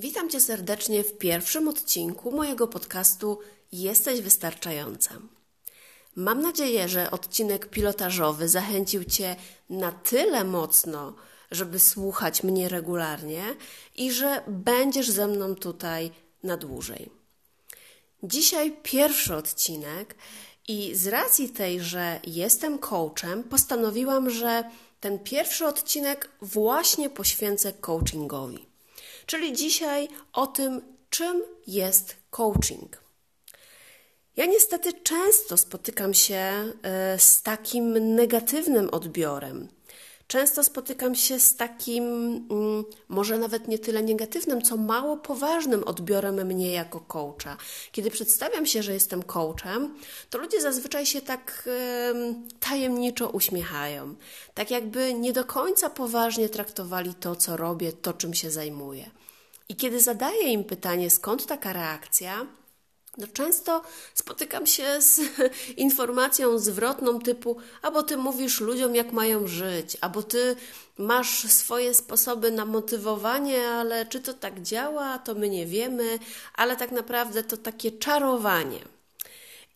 Witam Cię serdecznie w pierwszym odcinku mojego podcastu Jesteś Wystarczająca. Mam nadzieję, że odcinek pilotażowy zachęcił Cię na tyle mocno, żeby słuchać mnie regularnie i że będziesz ze mną tutaj na dłużej. Dzisiaj pierwszy odcinek i z racji tej, że jestem coachem, postanowiłam, że ten pierwszy odcinek właśnie poświęcę coachingowi. Czyli dzisiaj o tym, czym jest coaching. Ja niestety często spotykam się e, z takim negatywnym odbiorem często spotykam się z takim, mm, może nawet nie tyle negatywnym, co mało poważnym odbiorem mnie jako coacha. Kiedy przedstawiam się, że jestem coachem, to ludzie zazwyczaj się tak tajemniczo uśmiechają. Tak jakby nie do końca poważnie traktowali to, co robię, to, czym się zajmuję. I kiedy zadaję im pytanie, skąd taka reakcja, no często spotykam się z informacją zwrotną typu, albo ty mówisz ludziom, jak mają żyć, albo ty masz swoje sposoby na motywowanie, ale czy to tak działa, to my nie wiemy, ale tak naprawdę to takie czarowanie.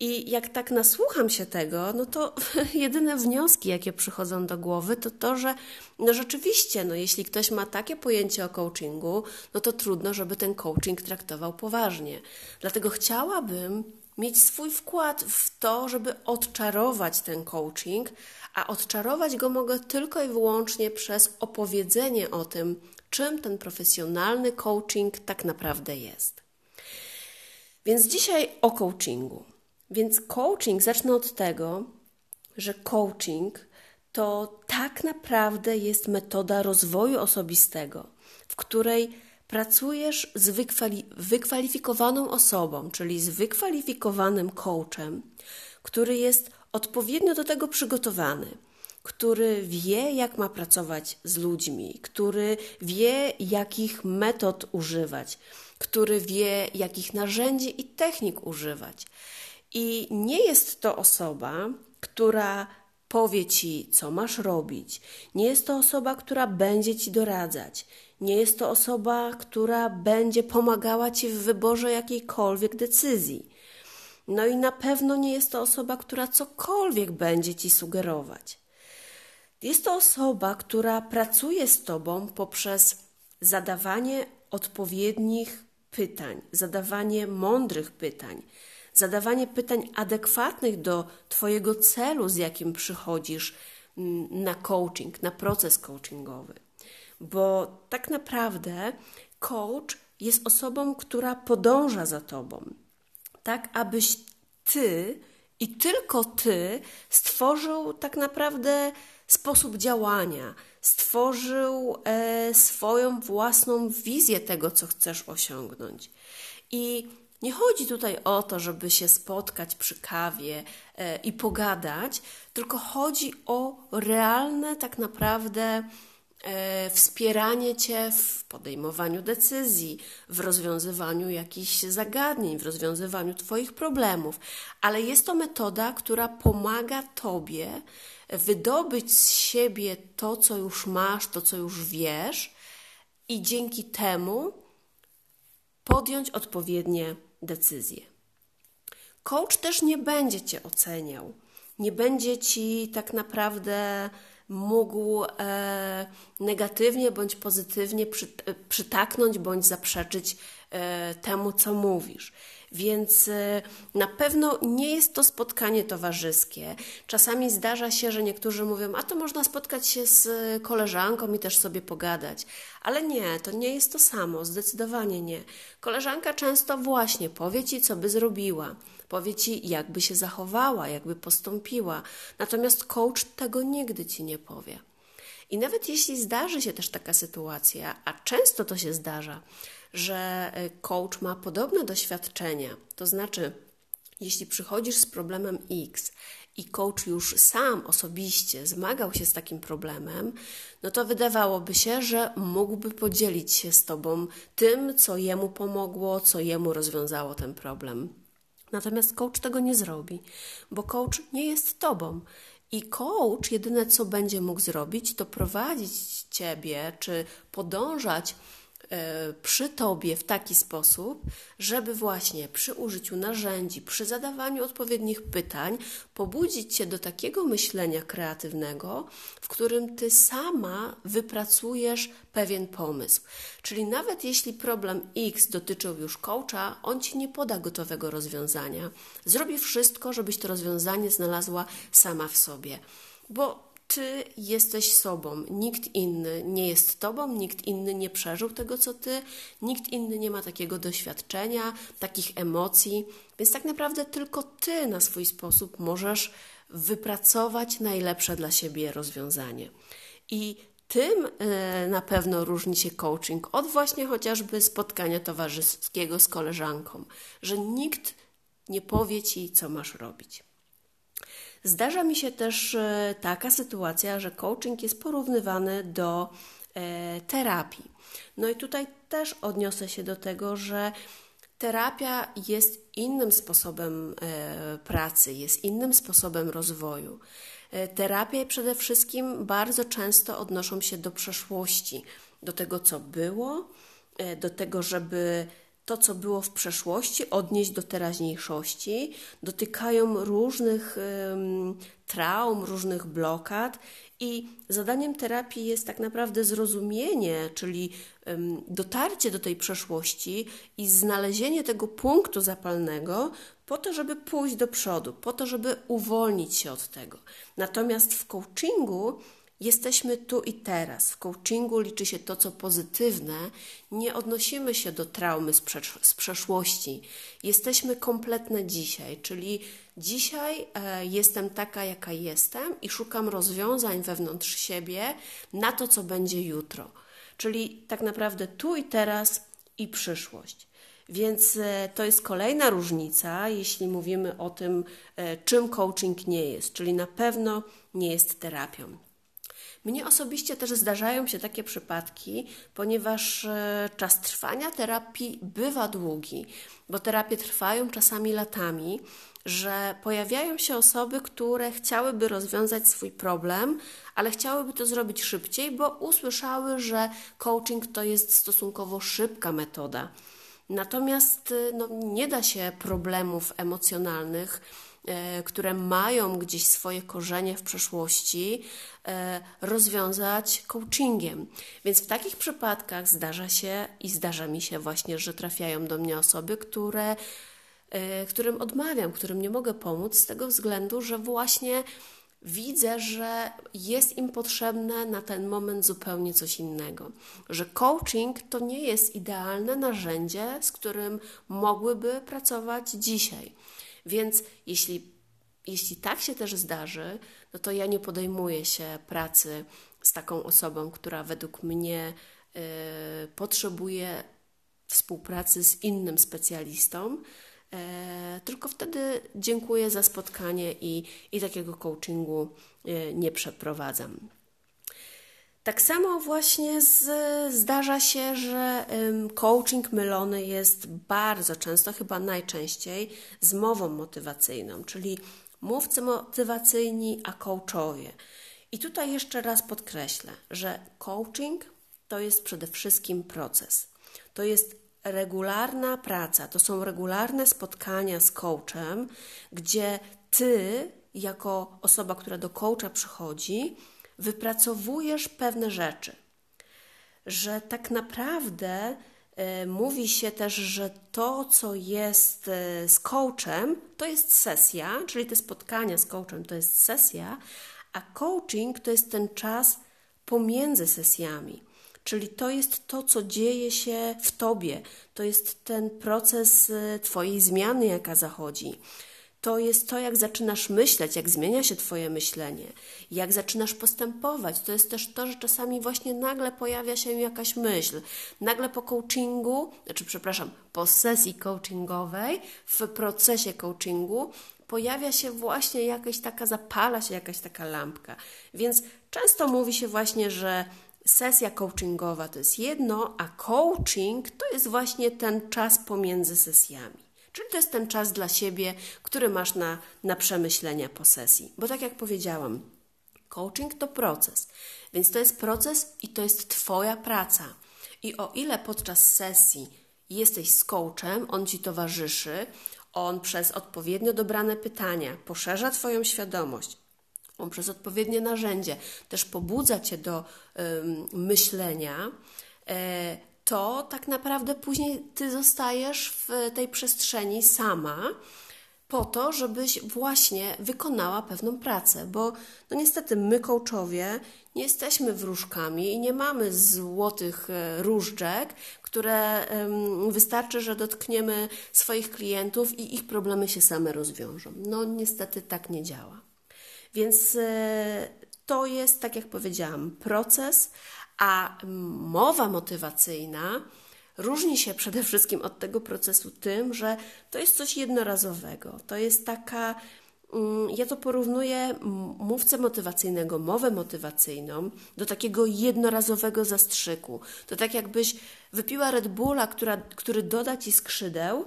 I jak tak nasłucham się tego, no to jedyne wnioski, jakie przychodzą do głowy, to to, że no rzeczywiście, no jeśli ktoś ma takie pojęcie o coachingu, no to trudno, żeby ten coaching traktował poważnie. Dlatego chciałabym mieć swój wkład w to, żeby odczarować ten coaching, a odczarować go mogę tylko i wyłącznie przez opowiedzenie o tym, czym ten profesjonalny coaching tak naprawdę jest. Więc dzisiaj o coachingu. Więc coaching, zacznę od tego, że coaching to tak naprawdę jest metoda rozwoju osobistego, w której pracujesz z wykwali wykwalifikowaną osobą, czyli z wykwalifikowanym coachem, który jest odpowiednio do tego przygotowany, który wie, jak ma pracować z ludźmi, który wie, jakich metod używać, który wie, jakich narzędzi i technik używać. I nie jest to osoba, która powie ci, co masz robić. Nie jest to osoba, która będzie ci doradzać. Nie jest to osoba, która będzie pomagała ci w wyborze jakiejkolwiek decyzji. No i na pewno nie jest to osoba, która cokolwiek będzie ci sugerować. Jest to osoba, która pracuje z tobą poprzez zadawanie odpowiednich pytań, zadawanie mądrych pytań zadawanie pytań adekwatnych do Twojego celu, z jakim przychodzisz mm, na coaching, na proces coachingowy. Bo tak naprawdę coach jest osobą, która podąża za Tobą, tak abyś Ty i tylko Ty stworzył tak naprawdę sposób działania, stworzył e, swoją własną wizję tego, co chcesz osiągnąć. I nie chodzi tutaj o to, żeby się spotkać przy kawie e, i pogadać, tylko chodzi o realne, tak naprawdę, e, wspieranie Cię w podejmowaniu decyzji, w rozwiązywaniu jakichś zagadnień, w rozwiązywaniu Twoich problemów. Ale jest to metoda, która pomaga Tobie wydobyć z siebie to, co już masz, to, co już wiesz, i dzięki temu podjąć odpowiednie decyzje. Coach też nie będzie cię oceniał, nie będzie ci tak naprawdę mógł e, negatywnie bądź pozytywnie przy, e, przytaknąć bądź zaprzeczyć temu, co mówisz. Więc e, na pewno nie jest to spotkanie towarzyskie. Czasami zdarza się, że niektórzy mówią, a to można spotkać się z koleżanką i też sobie pogadać. Ale nie, to nie jest to samo, zdecydowanie nie. Koleżanka często właśnie powie ci, co by zrobiła powie ci, jakby się zachowała, jakby postąpiła. Natomiast coach tego nigdy ci nie powie. I nawet jeśli zdarzy się też taka sytuacja, a często to się zdarza, że y, coach ma podobne doświadczenia, to znaczy, jeśli przychodzisz z problemem X i coach już sam osobiście zmagał się z takim problemem, no to wydawałoby się, że mógłby podzielić się z tobą tym, co jemu pomogło, co jemu rozwiązało ten problem. Natomiast coach tego nie zrobi, bo coach nie jest tobą. I coach jedyne co będzie mógł zrobić, to prowadzić ciebie, czy podążać przy Tobie w taki sposób, żeby właśnie przy użyciu narzędzi, przy zadawaniu odpowiednich pytań, pobudzić Cię do takiego myślenia kreatywnego, w którym Ty sama wypracujesz pewien pomysł. Czyli nawet jeśli problem X dotyczył już coacha, on Ci nie poda gotowego rozwiązania. Zrobi wszystko, żebyś to rozwiązanie znalazła sama w sobie. Bo ty jesteś sobą. Nikt inny nie jest tobą, nikt inny nie przeżył tego, co ty, nikt inny nie ma takiego doświadczenia, takich emocji, więc tak naprawdę tylko ty na swój sposób możesz wypracować najlepsze dla siebie rozwiązanie. I tym e, na pewno różni się coaching od właśnie chociażby spotkania towarzyskiego z koleżanką, że nikt nie powie ci, co masz robić. Zdarza mi się też e, taka sytuacja, że coaching jest porównywany do e, terapii. No i tutaj też odniosę się do tego, że terapia jest innym sposobem e, pracy, jest innym sposobem rozwoju. Terapie przede wszystkim bardzo często odnoszą się do przeszłości, do tego, co było, do tego, żeby to, co było w przeszłości, odnieść do teraźniejszości, dotykają różnych um, traum, różnych blokad, i zadaniem terapii jest tak naprawdę zrozumienie, czyli dotarcie do tej przeszłości i znalezienie tego punktu zapalnego, po to, żeby pójść do przodu, po to, żeby uwolnić się od tego. Natomiast w coachingu Jesteśmy tu i teraz. W coachingu liczy się to, co pozytywne. Nie odnosimy się do traumy z, przesz z przeszłości. Jesteśmy kompletne dzisiaj, czyli dzisiaj e, jestem taka, jaka jestem i szukam rozwiązań wewnątrz siebie na to, co będzie jutro. Czyli tak naprawdę tu i teraz i przyszłość. Więc e, to jest kolejna różnica, jeśli mówimy o tym, e, czym coaching nie jest, czyli na pewno nie jest terapią. Mnie osobiście też zdarzają się takie przypadki, ponieważ e, czas trwania terapii bywa długi, bo terapie trwają czasami latami, że pojawiają się osoby, które chciałyby rozwiązać swój problem, ale chciałyby to zrobić szybciej, bo usłyszały, że coaching to jest stosunkowo szybka metoda. Natomiast e, no, nie da się problemów emocjonalnych które mają gdzieś swoje korzenie w przeszłości, e, rozwiązać coachingiem. Więc w takich przypadkach zdarza się i zdarza mi się właśnie, że trafiają do mnie osoby, które, e, którym odmawiam, którym nie mogę pomóc, z tego względu, że właśnie widzę, że jest im potrzebne na ten moment zupełnie coś innego. Że coaching to nie jest idealne narzędzie, z którym mogłyby pracować dzisiaj. Więc jeśli, jeśli tak się też zdarzy, no to ja nie podejmuję się pracy z taką osobą, która według mnie y, potrzebuje współpracy z innym specjalistą, y, tylko wtedy dziękuję za spotkanie i, i takiego coachingu y, nie przeprowadzam. Tak samo właśnie z, zdarza się, że coaching mylony jest bardzo często, chyba najczęściej, z mową motywacyjną, czyli mówcy motywacyjni, a coachowie. I tutaj jeszcze raz podkreślę, że coaching to jest przede wszystkim proces. To jest regularna praca, to są regularne spotkania z coachem, gdzie ty, jako osoba, która do coacha przychodzi, wypracowujesz pewne rzeczy, że tak naprawdę e, mówi się też, że to, co jest e, z coachem, to jest sesja, czyli te spotkania z coachem to jest sesja, a coaching to jest ten czas pomiędzy sesjami. Czyli to jest to, co dzieje się w tobie, to jest ten proces e, Twojej zmiany, jaka zachodzi. To jest to, jak zaczynasz myśleć, jak zmienia się Twoje myślenie, jak zaczynasz postępować. To jest też to, że czasami właśnie nagle pojawia się jakaś myśl. Nagle po coachingu, znaczy, przepraszam, po sesji coachingowej, w procesie coachingu, pojawia się właśnie jakaś taka, zapala się jakaś taka lampka. Więc często mówi się właśnie, że sesja coachingowa to jest jedno, a coaching to jest właśnie ten czas pomiędzy sesjami. Czyli to jest ten czas dla siebie, który masz na, na przemyślenia po sesji. Bo tak jak powiedziałam, coaching to proces, więc to jest proces i to jest Twoja praca. I o ile podczas sesji jesteś z coachem, on Ci towarzyszy, on przez odpowiednio dobrane pytania poszerza Twoją świadomość, on przez odpowiednie narzędzie też pobudza Cię do myślenia, e, to tak naprawdę później Ty zostajesz w tej przestrzeni sama po to, żebyś właśnie wykonała pewną pracę, bo no niestety my coachowie nie jesteśmy wróżkami i nie mamy złotych e, różdżek, które wystarczy, że dotkniemy swoich klientów i ich problemy się same rozwiążą. No niestety tak nie działa. Więc e, to jest, tak jak powiedziałam, proces, a mowa motywacyjna różni się przede wszystkim od tego procesu tym, że to jest coś jednorazowego. To jest taka. Mm, ja to porównuję mówcę motywacyjnego, mowę motywacyjną do takiego jednorazowego zastrzyku. To tak jakbyś wypiła Red Bulla, która, który doda ci skrzydeł,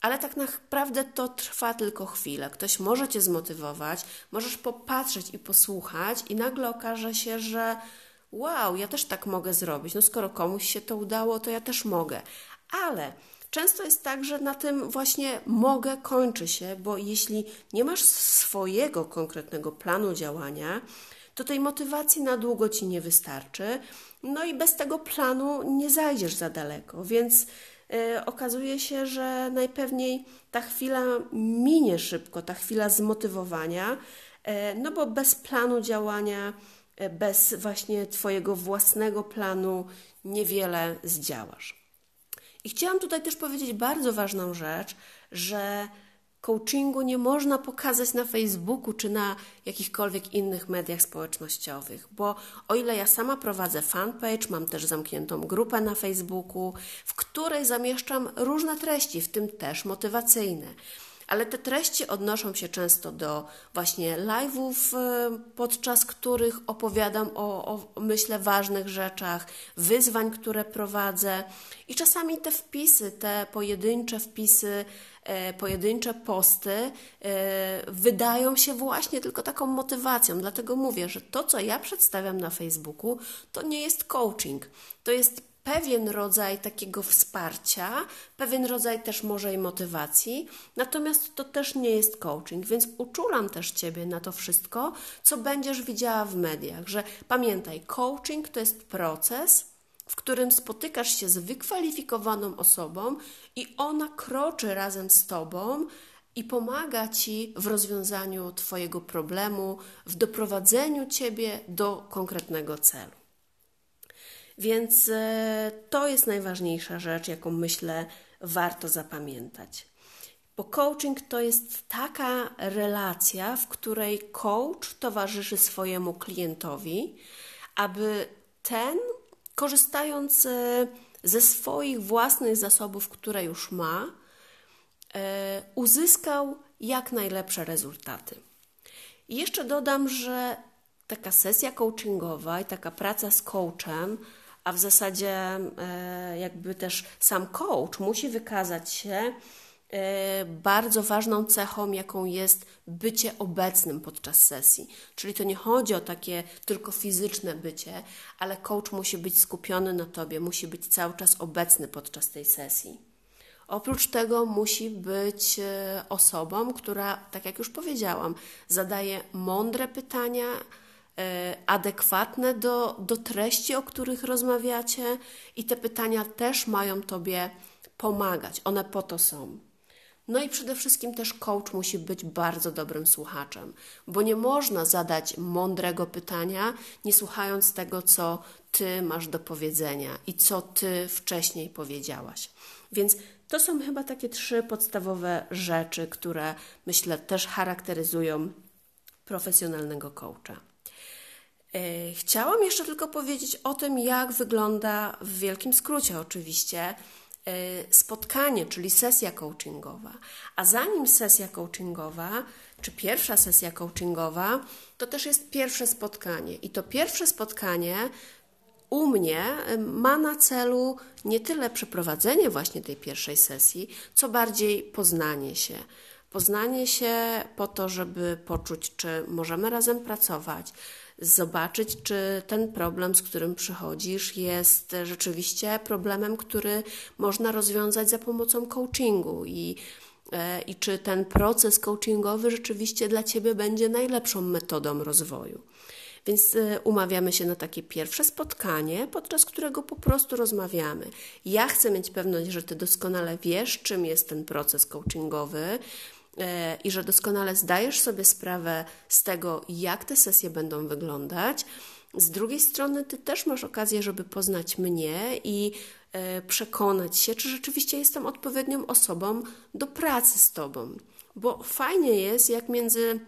ale tak naprawdę to trwa tylko chwilę. Ktoś może cię zmotywować, możesz popatrzeć i posłuchać, i nagle okaże się, że wow, ja też tak mogę zrobić. No skoro komuś się to udało, to ja też mogę. Ale często jest tak, że na tym właśnie mogę kończy się, bo jeśli nie masz swojego konkretnego planu działania, to tej motywacji na długo ci nie wystarczy. No i bez tego planu nie zajdziesz za daleko, więc yy, okazuje się, że najpewniej ta chwila minie szybko, ta chwila zmotywowania, yy, no bo bez planu działania bez właśnie Twojego własnego planu niewiele zdziałasz. I chciałam tutaj też powiedzieć bardzo ważną rzecz, że coachingu nie można pokazać na Facebooku czy na jakichkolwiek innych mediach społecznościowych, bo o ile ja sama prowadzę fanpage, mam też zamkniętą grupę na Facebooku, w której zamieszczam różne treści, w tym też motywacyjne ale te treści odnoszą się często do właśnie live'ów, e, podczas których opowiadam o, o, myślę, ważnych rzeczach, wyzwań, które prowadzę i czasami te wpisy, te pojedyncze wpisy, e, pojedyncze posty e, wydają się właśnie tylko taką motywacją. Dlatego mówię, że to, co ja przedstawiam na Facebooku, to nie jest coaching. To jest pewien rodzaj takiego wsparcia, pewien rodzaj też może i motywacji, natomiast to też nie jest coaching, więc uczulam też Ciebie na to wszystko, co będziesz widziała w mediach, że pamiętaj, coaching to jest proces, w którym spotykasz się z wykwalifikowaną osobą i ona kroczy razem z Tobą i pomaga Ci w rozwiązaniu Twojego problemu, w doprowadzeniu Ciebie do konkretnego celu. Więc e, to jest najważniejsza rzecz, jaką myślę warto zapamiętać. Bo coaching to jest taka relacja, w której coach towarzyszy swojemu klientowi, aby ten, korzystając e, ze swoich własnych zasobów, które już ma, e, uzyskał jak najlepsze rezultaty. I jeszcze dodam, że taka sesja coachingowa i taka praca z coachem a w zasadzie e, jakby też sam coach musi wykazać się e, bardzo ważną cechą, jaką jest bycie obecnym podczas sesji. Czyli to nie chodzi o takie tylko fizyczne bycie, ale coach musi być skupiony na tobie, musi być cały czas obecny podczas tej sesji. Oprócz tego musi być e, osobą, która, tak jak już powiedziałam, zadaje mądre pytania, adekwatne do, do treści, o których rozmawiacie, i te pytania też mają Tobie pomagać. One po to są. No i przede wszystkim też coach musi być bardzo dobrym słuchaczem, bo nie można zadać mądrego pytania, nie słuchając tego, co ty masz do powiedzenia i co ty wcześniej powiedziałaś. Więc to są chyba takie trzy podstawowe rzeczy, które myślę też charakteryzują profesjonalnego coacha. E, chciałam jeszcze tylko powiedzieć o tym, jak wygląda w wielkim skrócie oczywiście E, spotkanie, czyli sesja coachingowa. A zanim sesja coachingowa, czy pierwsza sesja coachingowa, to też jest pierwsze spotkanie. I to pierwsze spotkanie u mnie e, ma na celu nie tyle przeprowadzenie właśnie tej pierwszej sesji, co bardziej poznanie się. Poznanie się po to, żeby poczuć, czy możemy razem pracować, zobaczyć, czy ten problem, z którym przychodzisz, jest rzeczywiście problemem, który można rozwiązać za pomocą coachingu i e, i czy ten proces coachingowy rzeczywiście dla Ciebie będzie najlepszą metodą rozwoju. Więc e, umawiamy się na takie pierwsze spotkanie, podczas którego po prostu rozmawiamy. Ja chcę mieć pewność, że Ty doskonale wiesz, czym jest ten proces coachingowy i że doskonale zdajesz sobie sprawę z tego, jak te sesje będą wyglądać. Z drugiej strony, ty też masz okazję, żeby poznać mnie i e, przekonać się, czy rzeczywiście jestem odpowiednią osobą do pracy z tobą. Bo fajnie jest, jak między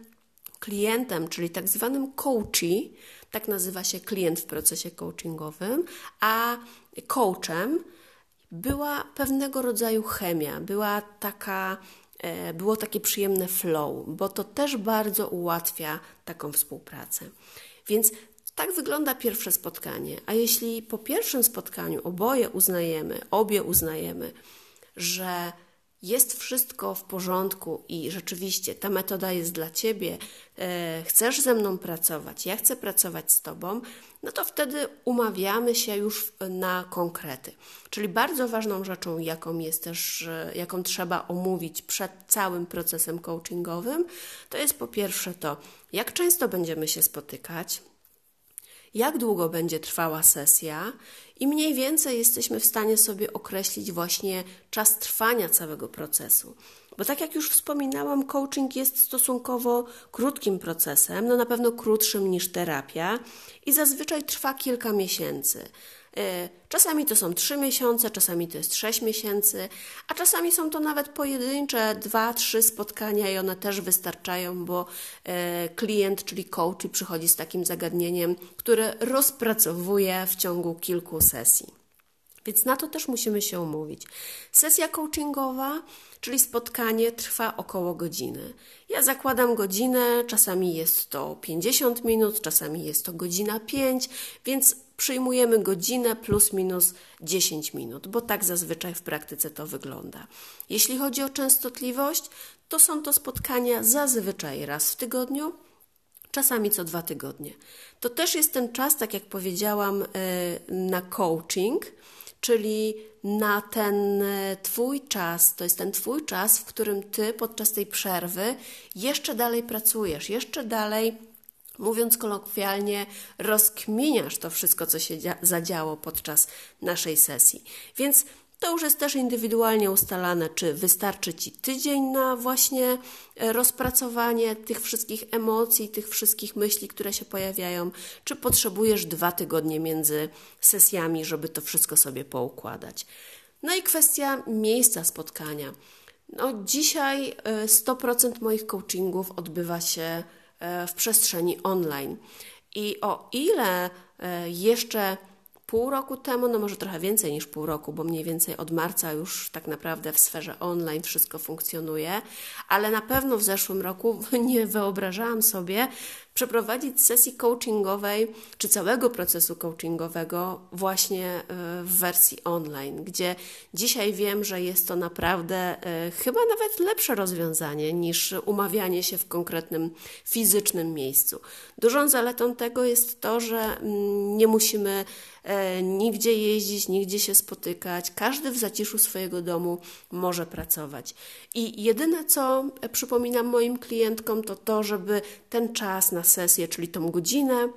klientem, czyli tak zwanym coachy, tak nazywa się klient w procesie coachingowym, a coachem była pewnego rodzaju chemia, była taka E, było takie przyjemne flow, bo to też bardzo ułatwia taką współpracę. Więc tak wygląda pierwsze spotkanie. A jeśli po pierwszym spotkaniu oboje uznajemy, obie uznajemy, że jest wszystko w porządku i rzeczywiście ta metoda jest dla ciebie, e, chcesz ze mną pracować, ja chcę pracować z tobą, no to wtedy umawiamy się już na konkrety. Czyli bardzo ważną rzeczą, jaką jest też, e, jaką trzeba omówić przed całym procesem coachingowym, to jest po pierwsze to, jak często będziemy się spotykać, jak długo będzie trwała sesja i mniej więcej jesteśmy w stanie sobie określić właśnie czas trwania całego procesu. Bo tak jak już wspominałam, coaching jest stosunkowo krótkim procesem, no na pewno krótszym niż terapia i zazwyczaj trwa kilka miesięcy. E, czasami to są 3 miesiące, czasami to jest 6 miesięcy, a czasami są to nawet pojedyncze 2-3 spotkania i one też wystarczają, bo e, klient, czyli coach, przychodzi z takim zagadnieniem, które rozpracowuje w ciągu kilku sesji. Więc na to też musimy się umówić. Sesja coachingowa, czyli spotkanie, trwa około godziny. Ja zakładam godzinę, czasami jest to 50 minut, czasami jest to godzina 5, więc przyjmujemy godzinę plus minus 10 minut, bo tak zazwyczaj w praktyce to wygląda. Jeśli chodzi o częstotliwość, to są to spotkania zazwyczaj raz w tygodniu, czasami co dwa tygodnie. To też jest ten czas, tak jak powiedziałam, e, na coaching czyli na ten e, Twój czas, to jest ten Twój czas, w którym Ty podczas tej przerwy jeszcze dalej pracujesz, jeszcze dalej, mówiąc kolokwialnie, rozkminiasz to wszystko, co się zadziało podczas naszej sesji. Więc to już jest też indywidualnie ustalane, czy wystarczy Ci tydzień na właśnie e, rozpracowanie tych wszystkich emocji, tych wszystkich myśli, które się pojawiają, czy potrzebujesz dwa tygodnie między sesjami, żeby to wszystko sobie poukładać. No i kwestia miejsca spotkania. No, dzisiaj 100% e, moich coachingów odbywa się w przestrzeni online. I o ile jeszcze pół roku temu, no może trochę więcej niż pół roku, bo mniej więcej od marca już tak naprawdę w sferze online wszystko funkcjonuje, ale na pewno w zeszłym roku nie wyobrażałam sobie, przeprowadzić sesji coachingowej czy całego procesu coachingowego właśnie e, w wersji online, gdzie dzisiaj wiem, że jest to naprawdę e, chyba nawet lepsze rozwiązanie niż umawianie się w konkretnym fizycznym miejscu. Dużą zaletą tego jest to, że mm, nie musimy e, nigdzie jeździć, nigdzie się spotykać. Każdy w zaciszu swojego domu może pracować. I jedyne, co przypominam moim klientkom, to to, żeby ten czas na na sesję, czyli tą godzinę,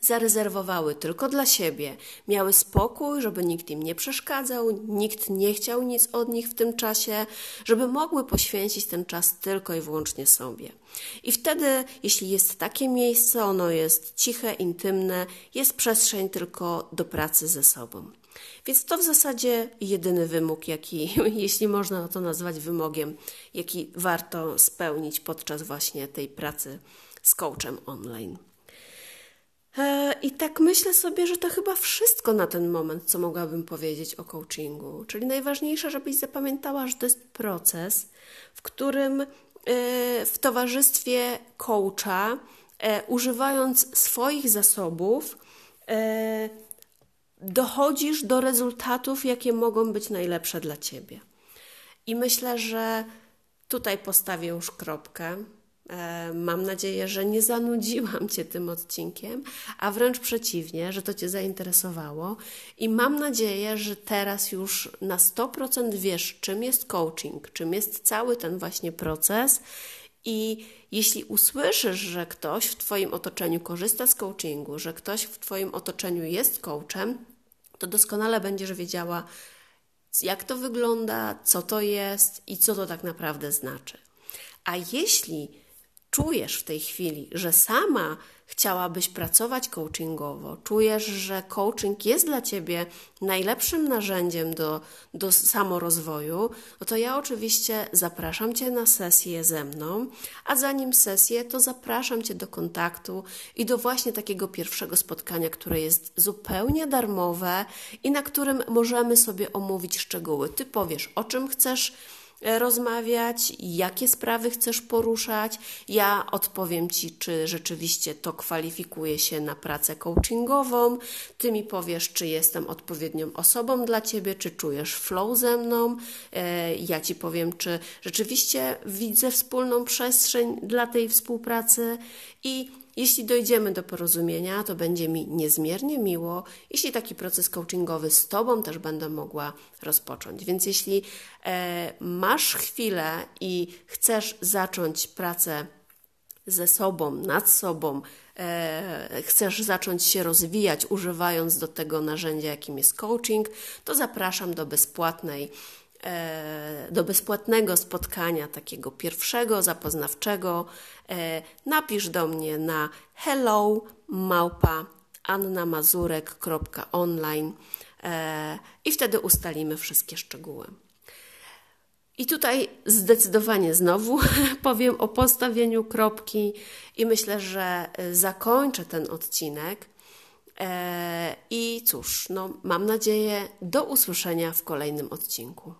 zarezerwowały tylko dla siebie, miały spokój, żeby nikt im nie przeszkadzał, nikt nie chciał nic od nich w tym czasie, żeby mogły poświęcić ten czas tylko i wyłącznie sobie. I wtedy, jeśli jest takie miejsce, ono jest ciche, intymne, jest przestrzeń tylko do pracy ze sobą. Więc to w zasadzie jedyny wymóg, jaki, jeśli można to nazwać wymogiem, jaki warto spełnić podczas właśnie tej pracy z coachem online. E, I tak myślę sobie, że to chyba wszystko na ten moment, co mogłabym powiedzieć o coachingu. Czyli najważniejsze, żebyś zapamiętała, że to jest proces, w którym e, w towarzystwie coacha, e, używając swoich zasobów, dochodzisz do rezultatów, jakie mogą być najlepsze dla ciebie. I myślę, że tutaj postawię już kropkę. E, mam nadzieję, że nie zanudziłam Cię tym odcinkiem, a wręcz przeciwnie, że to Cię zainteresowało. I mam nadzieję, że teraz już na 100% wiesz, czym jest coaching, czym jest cały ten właśnie proces. I jeśli usłyszysz, że ktoś w Twoim otoczeniu korzysta z coachingu, że ktoś w Twoim otoczeniu jest coachem, to doskonale będziesz wiedziała, jak to wygląda, co to jest i co to tak naprawdę znaczy. A jeśli czujesz w tej chwili, że sama chciałabyś pracować coachingowo, czujesz, że coaching jest dla ciebie najlepszym narzędziem do, do samorozwoju, no to ja oczywiście zapraszam cię na sesję ze mną, a zanim sesję, to zapraszam cię do kontaktu i do właśnie takiego pierwszego spotkania, które jest zupełnie darmowe i na którym możemy sobie omówić szczegóły. Ty powiesz, o czym chcesz rozmawiać, jakie sprawy chcesz poruszać. Ja odpowiem Ci, czy rzeczywiście to kwalifikuje się na pracę coachingową. Ty mi powiesz, czy jestem odpowiednią osobą dla Ciebie, czy czujesz flow ze mną. E, ja Ci powiem, czy rzeczywiście widzę wspólną przestrzeń dla tej współpracy i jeśli dojdziemy do porozumienia, to będzie mi niezmiernie miło, jeśli taki proces coachingowy z Tobą też będę mogła rozpocząć. Więc jeśli e, masz chwilę i chcesz zacząć pracę ze sobą, nad sobą, e, chcesz zacząć się rozwijać, używając do tego narzędzia, jakim jest coaching, to zapraszam do bezpłatnej do bezpłatnego spotkania, takiego pierwszego, zapoznawczego, e, napisz do mnie na hello małpa annamazurek.online e, i wtedy ustalimy wszystkie szczegóły. I tutaj zdecydowanie znowu powiem o postawieniu kropki i myślę, że zakończę ten odcinek. I cóż, no, mam nadzieję do usłyszenia w kolejnym odcinku.